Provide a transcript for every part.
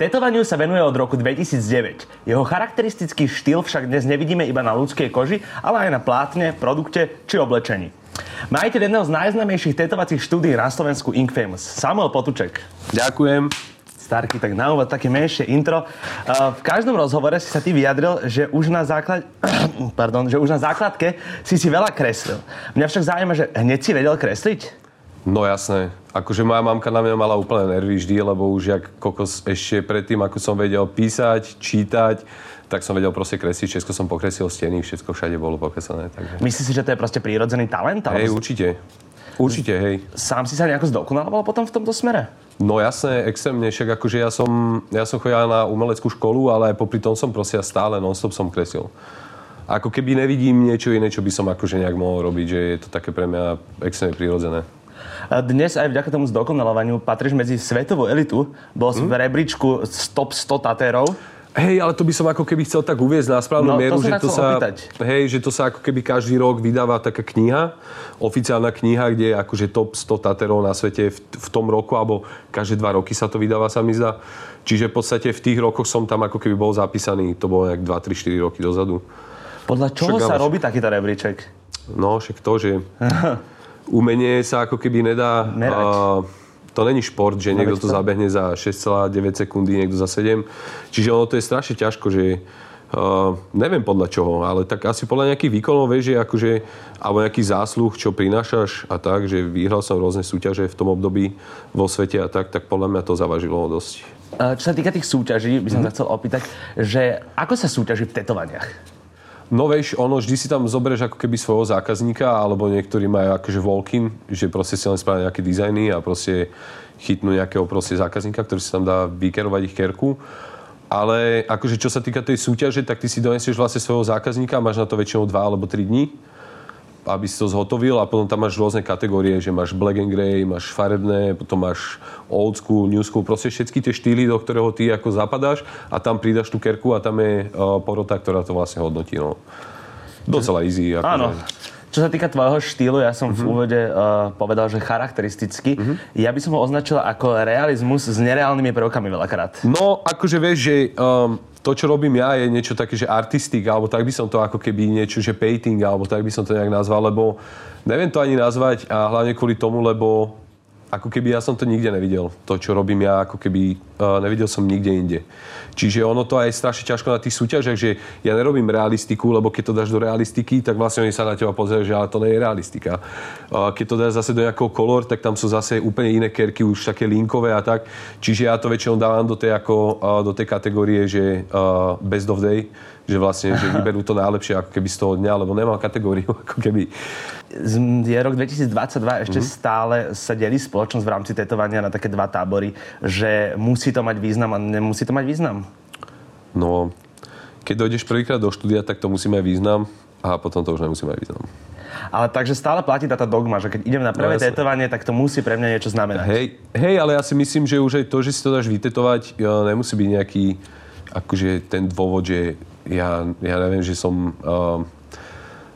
Tetovaniu sa venuje od roku 2009. Jeho charakteristický štýl však dnes nevidíme iba na ľudskej koži, ale aj na plátne, produkte či oblečení. Majiteľ jedného z najznámejších tetovacích štúdí na Slovensku Ink Famous, Samuel Potuček. Ďakujem. Starky, tak na úvod také menšie intro. V každom rozhovore si sa ty vyjadril, že už na, základ... Pardon, že už na základke si si veľa kreslil. Mňa však zaujíma, že hneď si vedel kresliť? No jasné. Akože moja mamka na mňa mala úplne nervy vždy, lebo už jak kokos ešte predtým, ako som vedel písať, čítať, tak som vedel proste kresliť, všetko som pokresil steny, všetko všade bolo pokreslené. Takže... Myslíš si, že to je proste prírodzený talent? Hej, určite. Určite, hej. Sám si sa nejako zdokonaloval potom v tomto smere? No jasné, extrémne, však akože ja som, ja som chodil na umeleckú školu, ale popri tom som proste stále non-stop som kresil. Ako keby nevidím niečo iné, čo by som akože nejak mohol robiť, že je to také pre mňa extrémne prírodzené. Dnes aj vďaka tomu zdokonalovaniu patríš medzi svetovú elitu. Bol hmm. v rebríčku top 100 Tatérov. Hej, ale to by som ako keby chcel tak uviezť na správnu No, mieru, to že to sa, opýtať. hej, že to sa ako keby každý rok vydáva taká kniha, oficiálna kniha, kde je akože top 100 taterov na svete v, v tom roku, alebo každé dva roky sa to vydáva, sa mi zdá. Čiže v podstate v tých rokoch som tam ako keby bol zapísaný, to bolo nejak 2, 3, 4 roky dozadu. Podľa čoho Však sa robí takýto rebríček? No, však to, že umenie sa ako keby nedá... Merať. a, to není šport, že niekto to zabehne za 6,9 sekundy, niekto za 7. Čiže ono to je strašne ťažko, že uh, neviem podľa čoho, ale tak asi podľa nejakých výkonov, vieš, že akože, alebo nejaký zásluh, čo prinášaš a tak, že vyhral som rôzne súťaže v tom období vo svete a tak, tak podľa mňa to zavažilo dosť. Čo sa týka tých súťaží, by som sa chcel opýtať, že ako sa súťaží v tetovaniach? No vieš, ono, vždy si tam zoberieš ako keby svojho zákazníka, alebo niektorí majú akože walk-in, že proste si len spravia nejaké dizajny a proste chytnú nejakého proste zákazníka, ktorý si tam dá vykerovať ich kerku. Ale akože čo sa týka tej súťaže, tak ty si donesieš vlastne svojho zákazníka máš na to väčšinou 2 alebo 3 dní aby si to zhotovil a potom tam máš rôzne kategórie, že máš black and grey, máš farebné, potom máš old school, new school, proste všetky tie štýly, do ktorého ty ako zapadáš a tam pridaš tú kerku a tam je uh, porota, ktorá to vlastne hodnotí. No. Docela easy. Akože. Áno. Čo sa týka tvojho štýlu, ja som v úvode uh, povedal, že charakteristicky. Ja by som ho označil ako realizmus s nereálnymi prvkami veľakrát. No, akože vieš, že um, to, čo robím ja, je niečo také, že artistik, alebo tak by som to ako keby niečo, že painting, alebo tak by som to nejak nazval, lebo neviem to ani nazvať a hlavne kvôli tomu, lebo ako keby ja som to nikde nevidel. To, čo robím ja, ako keby uh, nevidel som nikde inde. Čiže ono to aj strašne ťažko na tých súťažiach, že ja nerobím realistiku, lebo keď to dáš do realistiky, tak vlastne oni sa na teba pozerajú, že ale to nie je realistika. Uh, keď to dáš zase do nejakého kolor, tak tam sú zase úplne iné kerky, už také linkové a tak. Čiže ja to väčšinou dávam do tej, ako, uh, do tej kategórie, že uh, best of day, že vlastne, že vyberú to najlepšie ako keby z toho dňa, lebo nemám kategóriu, ako keby. Je rok 2022, ešte Mhm. stále sa delí spoločnosť v rámci tetovania na také dva tábory, že musí to mať význam a nemusí to mať význam. No, keď dojdeš prvýkrát do štúdia, tak to musí mať význam a potom to už nemusí mať význam. Ale takže stále platí táto dogma, že keď idem na prvé No, jasné. tetovanie, tak to musí pre mňa niečo znamenať. Hej, hej, ale ja si myslím, že už aj to, že si to dáš vytetovať, nemusí byť nejaký akože ten dôvod, že ja, ja neviem, že som uh,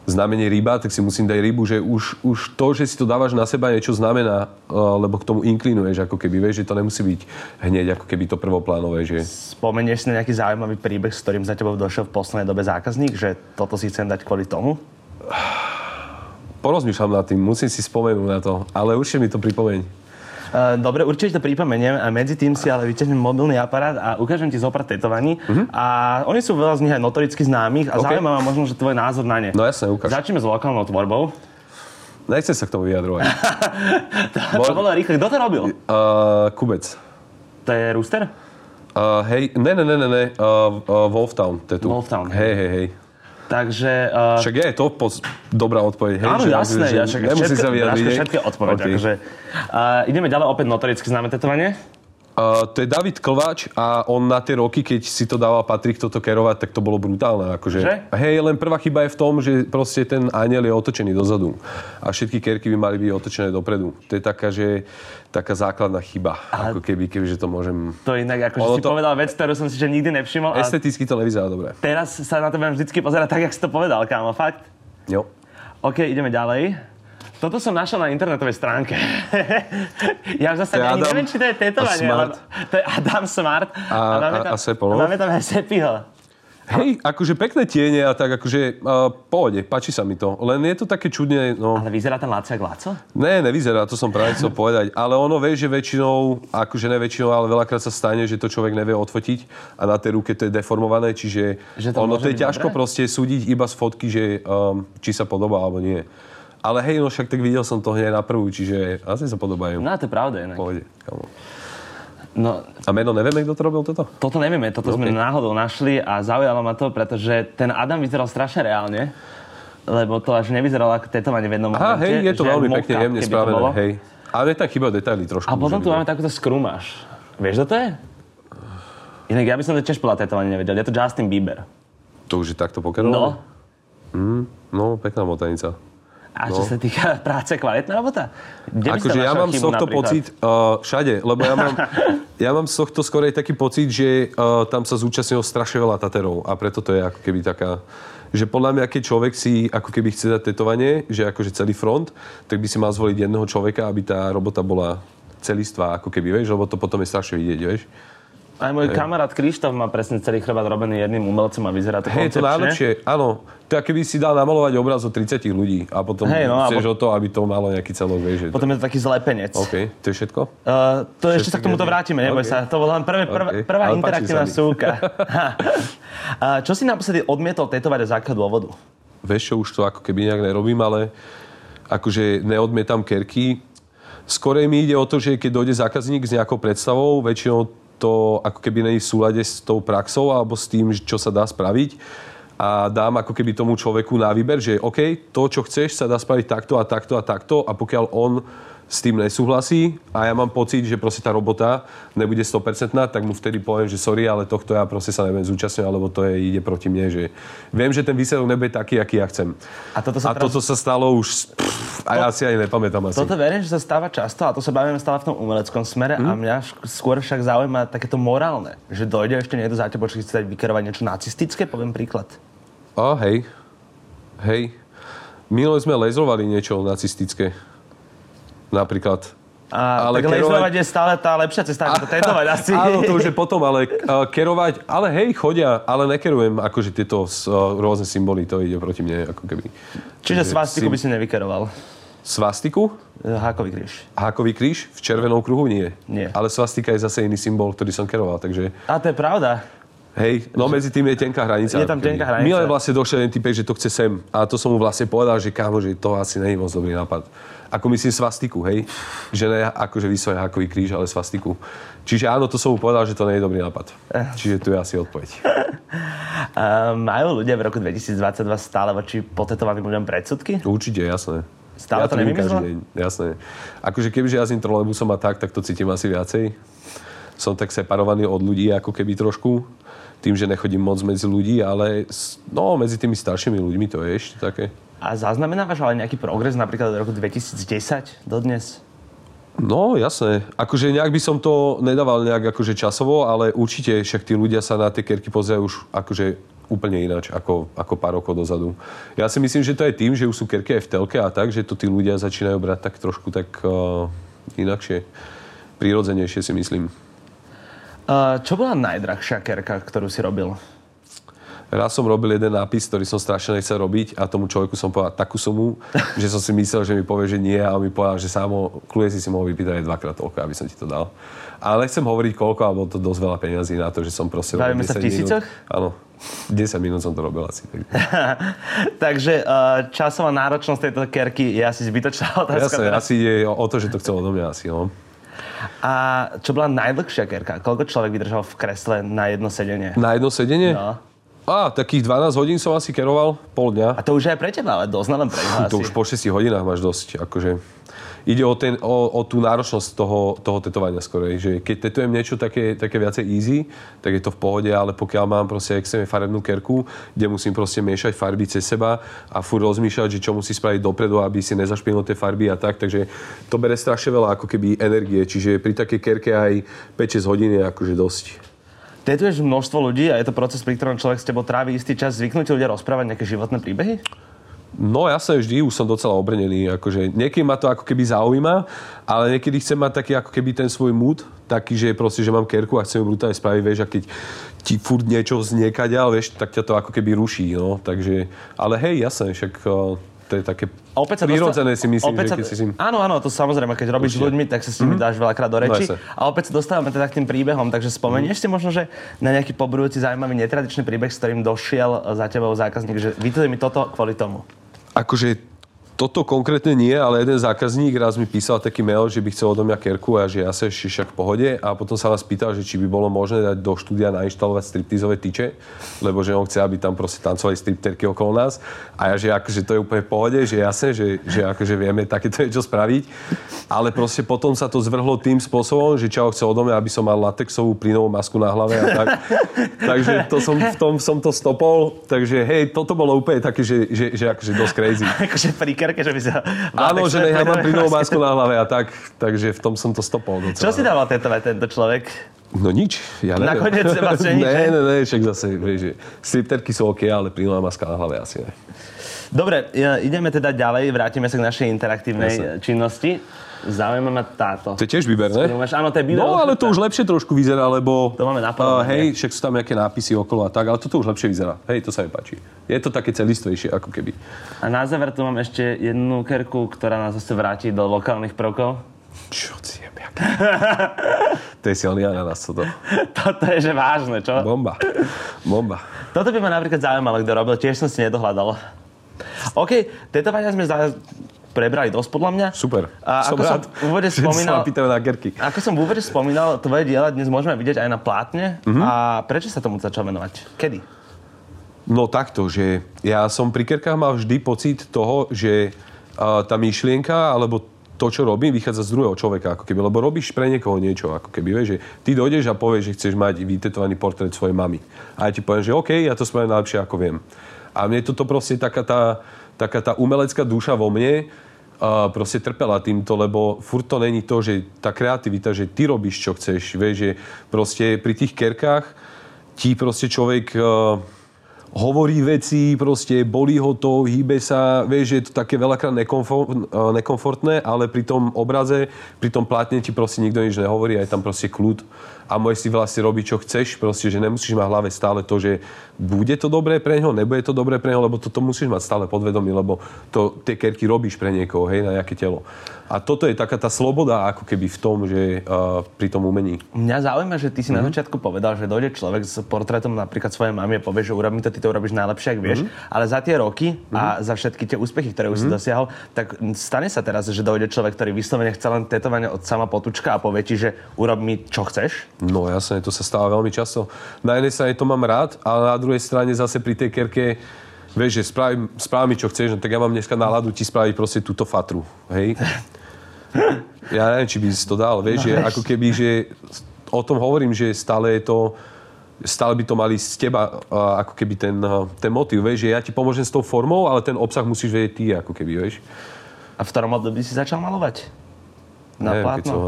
znamenie ryba, tak si musím dať rybu, že už, už to, že si to dávaš na seba, niečo znamená, uh, lebo k tomu inklinuješ, ako keby, vieš, že to nemusí byť hneď ako keby to prvoplánové, že... Spomenieš si na nejaký zaujímavý príbeh, s ktorým za tebou došiel v poslednej dobe zákazník, že toto si chcem dať kvôli tomu? Porozmýšľam nad tým, musím si spomenúť na to, ale určite mi to pripomeň. Uh, Dobre, určite to pripomeniem a medzi tým si ale vyťahnem mobilný aparát a ukážem ti zopár tetovaní. A oni sú veľa z nich aj notoricky známych a Mhm. OK. zaujímavá možno, že tvoj názor na ne. No jasne, ukáž. Začneme s lokálnou tvorbou. Nechcem sa k tomu vyjadrovať. To bolo rýchle. Kto to robil? Uh, Kubec. To je Rooster? Uh, hej, ne, ne, ne, ne, ne, uh, uh, Wolftown, to je tu. Wolftown. Hej, hej, hej. Takže... Uh, Však je to pos- dobrá odpoveď, hej? Áno, že, jasné, že, ja však nemusí všetko, sa vyjadriť. Odpoveď. OK. Okay. Uh, ideme ďalej, opäť notoricky známe tetovanie. Uh, to je David Klváč a on na tie roky, keď si to dával Patrik toto kerovať, tak to bolo brutálne. Akože. Že? Hej, len prvá chyba je v tom, že proste ten aniel je otočený dozadu. A všetky kerky by mali byť otočené dopredu. To je taká, že, taká základná chyba. Ale- Ako keby, keby, že to môžem... To inak, akože si to- povedal vec, ktorú som si že nikdy nevšimol a Esteticky to nevyzerá dobre. teraz sa na to budem vždycky pozerať tak, jak si to povedal, kámo, fakt. Jo. OK, ideme ďalej. Toto som našiel na internetovej stránke. ja zase ani Adam neviem, či to je tetovanie. a Smart. To je Adam Smart. A- a- a Seppo, no? máme tam aj Sepiho. Hej, akože pekné tiene a tak akože uh, pohode, páči sa mi to. Len je to také čudne, no... Ale vyzerá ten Laco jak Laco? Ne, nevyzerá, to som práve chcel povedať. Ale ono vie, že väčšinou, akože ne väčšinou, ale veľakrát sa stane, že to človek nevie odfotiť a na tej ruke to je deformované, čiže Že to ono to je ťažko dobré? proste súdiť iba z fotky, že um, či sa podobá alebo nie. Ale hej, no však tak videl som to hneď na prvú, čiže asi sa podobajú. No to je pravda inak. Pohode, kamo. No, A meno nevieme, kto to robil toto? toto nevieme, toto sme OK. náhodou našli a zaujalo ma to, pretože ten Adam vyzeral strašne reálne. Lebo to až nevyzeralo ako tetovanie v jednom Aha, momente. hej, je to veľmi pekne, jemne spravené, hej. Ale je tam chyba detaily trošku. A potom tu máme takúto skrumáš. Vieš, kto to je? Inak ja by som to tiež podľa tetovania nevedel. Je to Justin Bieber. To už je takto pokerované? No. No, pekná motanica. A čo No. sa týka práce, kvalitná robota? Kde Akože ja mám z tohto napríklad? pocit uh, všade, lebo ja mám, ja mám z tohto skorej taký pocit, že uh, tam sa zúčastnilo strašne veľa taterov a preto to je ako keby taká že podľa mňa, keď človek si ako keby chce dať tetovanie, že akože celý front, tak by si mal zvoliť jedného človeka, aby tá robota bola celistvá, ako keby, vieš, lebo to potom je strašne vidieť, vieš. Aj môj kamarát Krištof má presne celý chrbát robený jedným umelcom a vyzerá to Hej, to najlepšie, áno. Je, keby si dal namalovať obraz od 30 ľudí a potom Hej, no, chceš alebo- o to, aby to malo nejaký celok, vieš. Potom je to taký zlepenec. OK, to je všetko? Uh, to ešte sa k tomuto vrátime, neboj OK. sa. To bola len prvé, prv, OK, prvá ale interaktívna súka. čo si naposledy odmietol tetovať z akého dôvodu? Vieš čo, už to ako keby nejak nerobím, ale akože neodmietam kerky. Skorej mi ide o to, že keď dojde zákazník s nejakou predstavou, väčšinou to ako keby není v súlade s tou praxou alebo s tým, čo sa dá spraviť. A dám ako keby tomu človeku na výber, že OK, to, čo chceš, sa dá spraviť takto a takto a takto. A pokiaľ on s tým nesúhlasí a ja mám pocit, že proste tá robota nebude 100%, tak mu vtedy poviem, že sorry, ale tohto ja proste sa neviem zúčastňovať, lebo to je, ide proti mne, že viem, že ten výsledok nebude taký, aký ja chcem. A toto sa a teraz- toto sa stalo už, pff, a ja si ani nepamätám asi. Toto verím, že sa stáva často a to sa bavíme stále v tom umeleckom smere Hm? a mňa šk- skôr však zaujíma takéto morálne, že dojde ešte niekto za tebou, či chce dať vykerovať niečo nacistické, poviem príklad. A hej, hej. Minule sme lezrovali niečo nacistické. Napríklad. A Ale tak kerovať- je stále tá lepšia cesta, ako to asi. Áno, to už je potom, ale uh, kerovať, ale hej, chodia, ale nekerujem akože tieto uh, rôzne symboly, to ide proti mne, ako keby. Čiže svastiku sim- by si nevykeroval. Svastiku? Hákový kríž. Hákový kríž? V červenom kruhu nie. Nie. Ale svastika je zase iný symbol, ktorý som keroval, takže A to je pravda. Hej, no medzi tým je tenká hranica. Je tam tenká hranica. Mile vlastne došiel jeden typek, že to chce sem. A to som mu vlastne povedal, že kámo, že to asi je moc dobrý nápad. Ako myslím svastiku, hej? Že ne akože vyslovene hákový kríž, ale svastiku. Čiže áno, to som mu povedal, že to nie je dobrý nápad. Čiže tu je asi odpoveď. A majú ľudia v roku 2022 stále voči potetovaným ľuďom predsudky? Určite, jasné. Stále ja to deň, jasné. Akože kebyže jazdím trolejbusom a tak, tak to cítim asi viacej. Som tak separovaný od ľudí ako keby trošku. Tým, že nechodím moc medzi ľudí, ale no, medzi tými staršími ľuďmi to je ešte také. A zaznamenávaš ale nejaký progres napríklad od roku 2010 do dnes? No, jasné. Akože nejak by som to nedával nejak akože časovo, ale určite však tí ľudia sa na tie kerky pozerajú už akože úplne ináč ako, ako pár rokov dozadu. Ja si myslím, že to je tým, že už sú kerky aj v telke a tak, že to tí ľudia začínajú brať tak trošku tak uh, inakšie. Prirodzenejšie si myslím. Uh, čo bola najdrahšia kerka, ktorú si robil? Raz som robil jeden nápis, ktorý som strašne nechcel robiť a tomu človeku som povedal takú sumu, že som si myslel, že mi povie, že nie a on mi povedal, že sámo, kľudne si si mohol vypýtať aj dvakrát toľko, aby som ti to dal. Ale nechcem hovoriť koľko, ale bolo to dosť veľa peňazí na to, že som proste Bavíme sa v 10 tisícoch? Minút. Áno, 10 minút som to robil asi. Tak. Takže uh, časová náročnosť tejto kerky je asi zbytočná otázka. Jasné, teraz. asi ide o, o to, že to chcel odo mňa asi, no. A čo bola najdlhšia kerka? Koľko človek vydržal v kresle na jedno sedenie? Na jedno sedenie? No. Á, takých 12 hodín som asi keroval, pol dňa. A to už je aj pre teba, ale dosť, len pre To už po 6 hodinách máš dosť. Akože ide o, ten, o, o tú náročnosť toho, toho tetovania skorej. Že keď tetujem niečo také, také viacej easy, tak je to v pohode, ale pokiaľ mám proste extrémne farebnú kerku, kde musím proste miešať farby cez seba a furt rozmýšľať, že čo musí spraviť dopredu, aby si nezašpinul tie farby a tak, takže to bere strašne veľa ako keby energie, čiže pri takej kerke aj 5-6 hodín je akože dosť. Tetuješ množstvo ľudí a je to proces, pri ktorom človek s tebou trávi istý čas. Zvyknutí ľudia rozprávať nejaké životné príbehy? No ja sa vždy, už som docela obrnený. Akože, niekedy ma to ako keby zaujíma, ale niekedy chcem mať taký ako keby ten svoj mood, taký, že proste, že mám kerku a chcem ju brutálne spraviť, vieš, a keď ti furt niečo vznekadia, vieš, tak ťa to ako keby ruší, no. Takže, ale hej, jasné, však uh, to je také A opäť sa prirodzené si myslím, opäť že sa- keď si s. Áno, áno, to samozrejme, keď robíš s Určite. ľuďmi, tak sa s nimi dáš veľakrát do reči. No a opäť sa dostávame teda k tým príbehom, takže spomenieš si možno, že na nejaký pobrujúci zaujímavý netradičný príbeh, s ktorým došiel za tebou zákazník, že vytuj mi toto kvôli tomu. Akože toto konkrétne nie, ale jeden zákazník raz mi písal taký mail, že by chcel odo mňa kerku a že ja sa ešte však v pohode a potom sa vás pýtal, že či by bolo možné dať do štúdia nainštalovať striptizové tyče, lebo že on chce, aby tam proste tancovali stripterky okolo nás a ja, že akože to je úplne v pohode, že jasne, že, že akože vieme takéto niečo spraviť, ale proste potom sa to zvrhlo tým spôsobom, že Čau chcel odo mňa, aby som mal latexovú plynovú masku na hlave a tak. takže to som, v tom som to stopol, takže hej, toto bolo úplne také, že, že, že akože dosť crazy. akože pri kerke, že by sa... Áno, že nechám mám plynovú masku na hlave a tak, takže v tom som to stopol docela. Čo si dával tetovať tento človek? No nič, ja neviem. Nakoniec nič, Ne, ne? ne, však zase, vieš, že stripterky sú OK, ale plynová maska na hlave asi ne. Dobre, ideme teda ďalej, vrátime sa k našej interaktívnej Jasne. činnosti. Zaujíma ma táto. To je tiež výberné. Máš, áno, to je video. No, ale to už lepšie trošku vyzerá, lebo... To máme na uh, porovnanie. Hej, však sú tam nejaké nápisy okolo a tak, ale toto už lepšie vyzerá. Hej, to sa mi páči. Je to také celistvejšie, ako keby. A na záver tu mám ešte jednu kerku, ktorá nás zase vráti do lokálnych prvkov. Čo si jebiak. to je silný ananas, toto. Toto je že vážne, čo? Bomba. Bomba. Toto by ma napríklad zaujímalo, kto robil, tiež som si nedohľadal. OK, tetovania sme za... prebrali dosť podľa mňa. Super. A som ako som rád, v úvode sa spomínal, ma pýtajú na gerky. ako som v úvode spomínal, tvoje diela dnes môžeme vidieť aj na plátne. Mhm. A prečo sa tomu začal venovať? Kedy? No takto, že ja som pri kerkách mal vždy pocit toho, že uh, tá myšlienka, alebo to, čo robím, vychádza z druhého človeka, ako keby, lebo robíš pre niekoho niečo, ako keby, vieš, že ty dojdeš a povieš, že chceš mať vytetovaný portrét svojej mamy. A ja ti poviem, že OK, ja to spravím najlepšie, ako viem. A mne toto proste taká tá, taká tá umelecká duša vo mne, a proste trpela týmto, lebo furt to není to, že tá kreativita, že ty robíš, čo chceš, vieš, že proste pri tých kerkách ti proste človek uh, hovorí veci, proste bolí ho to, hýbe sa, vieš, že je to také veľakrát uh, nekomfortné, ale pri tom obraze, pri tom plátne ti proste nikto nič nehovorí, aj tam proste kľud a môžeš si vlastne robiť, čo chceš, proste, že nemusíš mať v hlave stále to, že bude to dobré pre neho, nebude to dobré pre neho, lebo toto musíš mať stále podvedomí, lebo to, tie kerky robíš pre niekoho, hej, na nejaké telo. A toto je taká tá sloboda, ako keby v tom, že uh, pri tom umení. Mňa zaujíma, že ty si Mhm. na začiatku povedal, že dojde človek s portrétom napríklad svojej mamy a povie, že urobím to, ty to urobíš najlepšie, ak vieš. Mhm. Ale za tie roky a za všetky tie úspechy, ktoré už si dosiahol, tak stane sa teraz, že dojde človek, ktorý vyslovene chce len tetovanie od sama potúčka a povie ti, že urob mi čo chceš. No jasne, to sa stáva veľmi často. Na jednej strane to mám rád, ale na druhej strane zase pri tej kerke, vieš, že spraví, spraví mi čo chceš, no tak ja mám dneska náladu ti spraviť proste túto fatru, hej? Ja neviem, či by si to dal, vieš, No, že vieš. ako keby, že o tom hovorím, že stále je to, stále by to mali z teba ako keby ten, ten motiv, vieš, že ja ti pomôžem s tou formou, ale ten obsah musíš vedieť ty, ako keby, vieš. A v ktorom období si začal malovať? Na Neviem, plátno? som,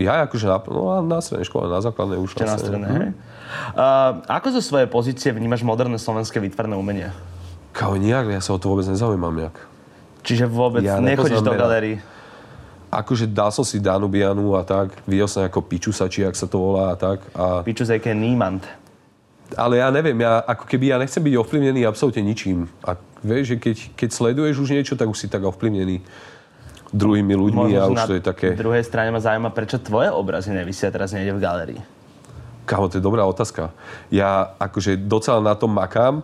ja akože na, no, na strednej škole, na základnej už. Ešte na stredné, hej? Uh, ako zo svojej pozície vnímaš moderné slovenské výtvarné umenie? Kao nejak, ja sa o to vôbec nezaujímam nejak. Čiže vôbec Ja nechodíš do galérií? Akože dal som si Danubianu a tak, videl som ako Pičusa, či ak sa to volá a tak. A, Piču zajke Niemand. ale ja neviem, ja ako keby ja nechcem byť ovplyvnený absolútne ničím. A vieš, že keď, keď sleduješ už niečo, tak už si tak ovplyvnený druhými ľuďmi a že už na to je také... druhej strane ma zaujíma, prečo tvoje obrazy nevisia teraz niekde v galérii. Kámo, to je dobrá otázka. Ja akože docela na tom makám,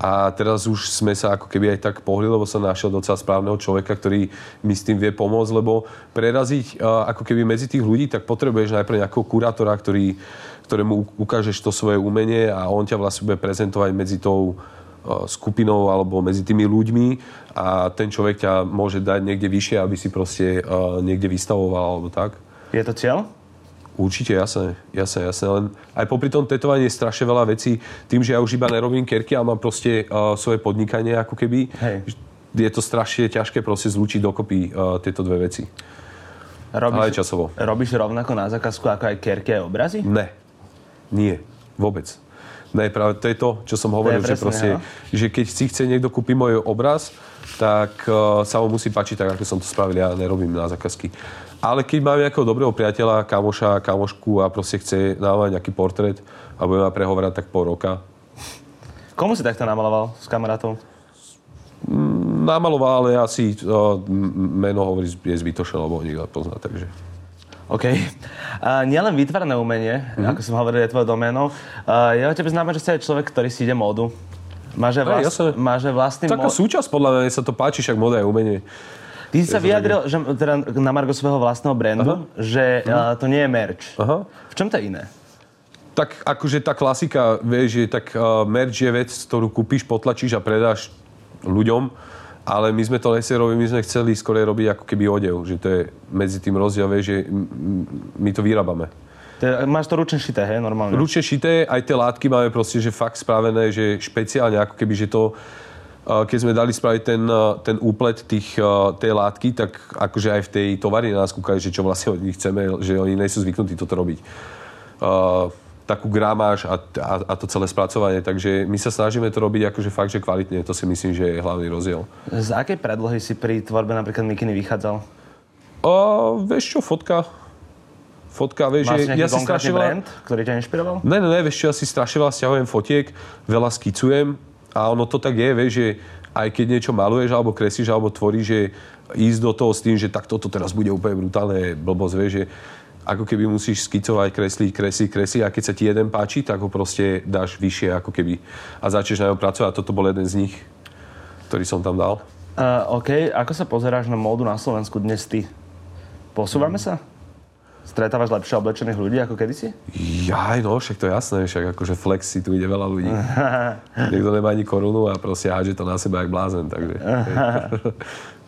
A teraz už sme sa ako keby aj tak pohli, lebo som našiel docela správneho človeka, ktorý mi s tým vie pomôcť, lebo preraziť uh, ako keby medzi tých ľudí, tak potrebuješ najprv nejakého kurátora, ktorý, ktorému ukážeš to svoje umenie a on ťa vlastne bude prezentovať medzi tou skupinou alebo medzi tými ľuďmi a ten človek ťa môže dať niekde vyššie, aby si proste uh, niekde vystavoval alebo tak. Je to cieľ? Určite, jasné, jasné, jasné. Len aj popri tom tetovaní je strašne veľa vecí. Tým, že ja už iba nerobím kerky a mám proste uh, svoje podnikanie ako keby, Hej. je to strašne ťažké proste zlúčiť dokopy uh, tieto dve veci. Robíš, Ale časovo. Robíš rovnako na zákazku ako aj kerky a obrazy? Ne. Nie. Vôbec. Ne, práve to je to, čo som hovoril, je že, presne, proste, že keď si chce niekto kúpiť môj obraz, tak uh, sa mu musí páčiť tak, ako som to spravil. Ja nerobím na zákazky. Ale keď mám nejakého dobrého priateľa, kamoša, kamošku a proste chce dávať nejaký portrét a bude ma prehovorať tak pol roka, Komu si takto namaloval s kamarátov? namaloval, ale asi uh, meno hovorí je zbytočné, lebo ho nikto pozná, takže... OK. A nielen vytvarné umenie, Mhm. mm-hmm. ako som hovoril, je tvojou doménou. A je o tebe známe, že si aj človek, ktorý si ide módu. Hej, vlast, aj vlastný Taká mo- súčasť, podľa mňa, sa to páči, však moda je umenie. Ty si sa vyjadril, že teda na Margo svojho vlastného brandu, Aha. že uh, to nie je merch. Aha. V čom to je iné? Tak akože tá klasika, vieš, že tak uh, merch je vec, ktorú kúpiš, potlačíš a predáš ľuďom, ale my sme to robiť, my sme chceli skôr robiť ako keby odev, že to je medzi tým rozdiel, že my to vyrábame. Máš to ručne šité, hej, normálne? Ručne šité, aj tie látky máme proste, že fakt spravené, že špeciálne, ako keby, že to, keď sme dali spraviť ten, ten úplet tých, tej látky, tak akože aj v tej továrni nás kúkali, že čo vlastne od nich chceme, že oni nie sú zvyknutí toto robiť. Uh, takú gramáž a, a, a to celé spracovanie. Takže my sa snažíme to robiť akože fakt, že kvalitne. To si myslím, že je hlavný rozdiel. Z akej predlohy si pri tvorbe napríklad mikiny vychádzal? A, vieš čo, fotka. Fotka, vieš, Máš že ja si strašne veľa... brand, ktorý ťa inšpiroval? Ne, ne, ne, vieš čo, ja si strašne veľa stiahujem fotiek, veľa skicujem a ono to tak je, vieš, že aj keď niečo maluješ, alebo kreslíš, alebo tvoríš, že ísť do toho s tým, že tak toto teraz bude úplne brutálne blbosť, vieš, že ako keby musíš skicovať, kresliť, kresliť, kresliť a keď sa ti jeden páči, tak ho proste dáš vyššie ako keby a začneš na ňom pracovať a toto bol jeden z nich, ktorý som tam dal. Uh, OK, ako sa pozeráš na módu na Slovensku dnes ty? Posúvame sa? Stretávaš lepšie oblečených ľudí ako kedysi? Jaj, no, však to je jasné, však akože flex si tu ide veľa ľudí. Niekto nemá ani korunu a proste hádže to na seba jak blázen, takže...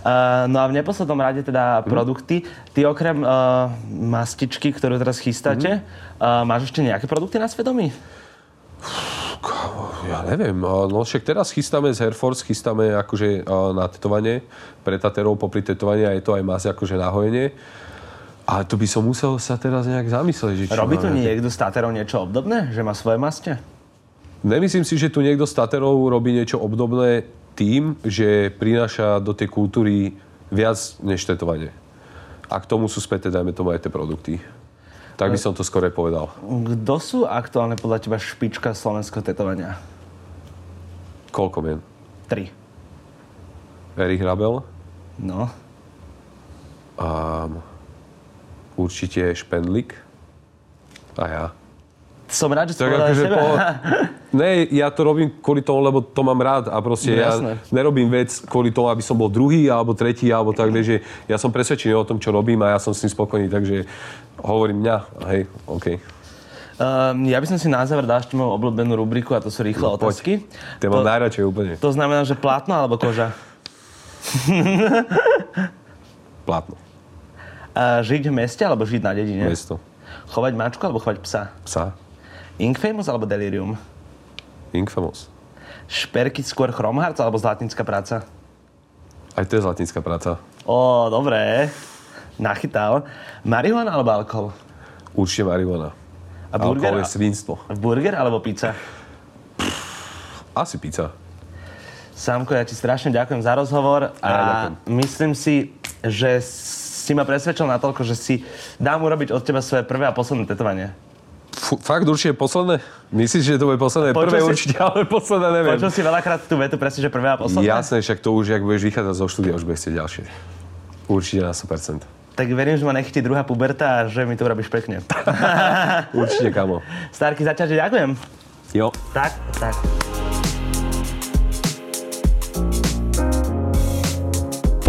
Uh, no a v neposlednom rade teda produkty. Ty okrem uh, mastičky, ktorú teraz chystáte, uh, máš ešte nejaké produkty na svedomí? Ja neviem, no však teraz chystáme z Air Force, chystáme akože na tetovanie, pre taterov popri tetovaní a je to aj mas akože na hojenie. Ale to by som musel sa teraz nejak zamyslieť, že čo Robí tu niekto s Taterou niečo obdobné? Že má svoje maste? Nemyslím si, že tu niekto z Taterov robí niečo obdobné tým, že prináša do tej kultúry viac než tetovanie. A k tomu sú späté, dajme tomu, aj tie produkty. Tak by som to skore povedal. Kto sú aktuálne podľa teba špička slovenského tetovania? Koľko mien? Tri. Erich Rabel, No. um, určite Špendlik a ja. Som rád, že si Tak povedal akože po... Ne, ja to robím kvôli tomu, lebo to mám rád a proste No, ja jasné. nerobím vec kvôli tomu, aby som bol druhý alebo tretí, alebo tak, vieš, že ja som presvedčený o tom, čo robím a ja som s tým spokojný, takže hovorím mňa, hej, OK. Um, ja by som si na záver dal ešte moju obľúbenú rubriku a to sú rýchle No, poď. otázky. To mám najradšej úplne. to znamená, že plátno alebo koža? Platno. Uh, žiť v meste alebo žiť na dedine? Mesto. Chovať mačku alebo chovať psa? Psa. Inkfamous alebo Delirium? Infamous. Šperky skôr Chromhearts alebo Zlatnická práca? Aj to je zlatinská práca. Ó, dobré. Nachytal. Marihuana alebo alkohol? Určite marihuana. A burger? Alkohol je svinstvo. Burger alebo pizza? Asi pizza. Sámko, ja ti strašne ďakujem za rozhovor a Ja ďakujem. myslím si, že si ma presvedčil natoľko, že si dám urobiť od teba svoje prvé a posledné tetovanie. Fakt určite posledné? Myslíš, že to bude posledné? Počul Prvé si- určite, ale posledné neviem. Počul si veľakrát tú vetu presne, že prvé a posledné? Jasné, však to už, ak budeš vychádzať zo štúdia, už budeš chcieť ďalšie. Určite na 100%. Tak verím, že ma nechytí druhá puberta a že mi to urobíš pekne. Určite, kamo. Starky, zatiaľ, že ďakujem. Jo. Tak, tak.